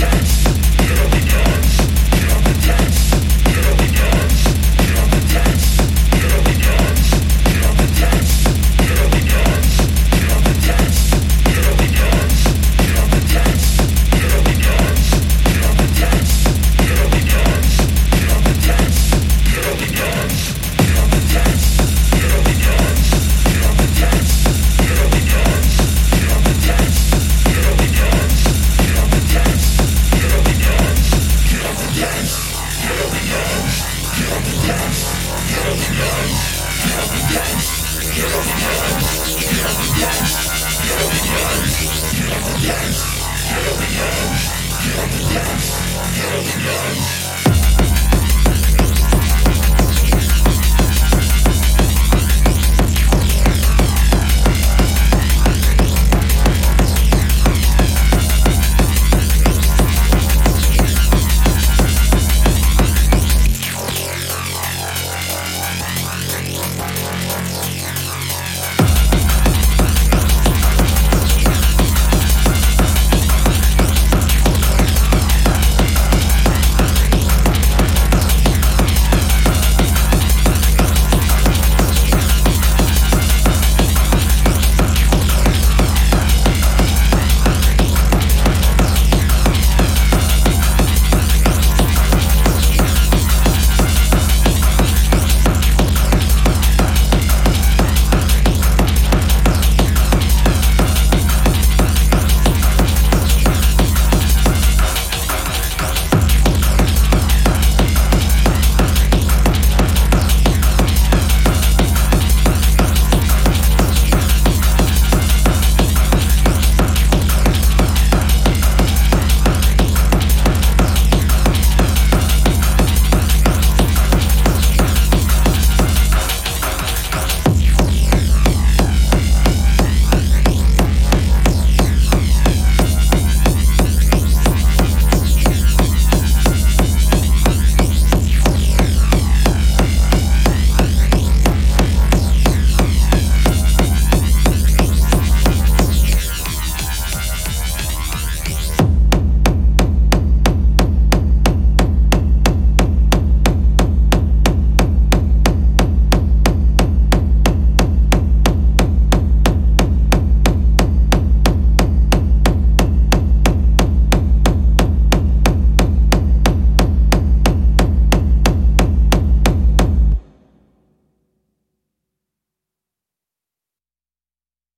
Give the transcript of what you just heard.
Yeah. Yeah.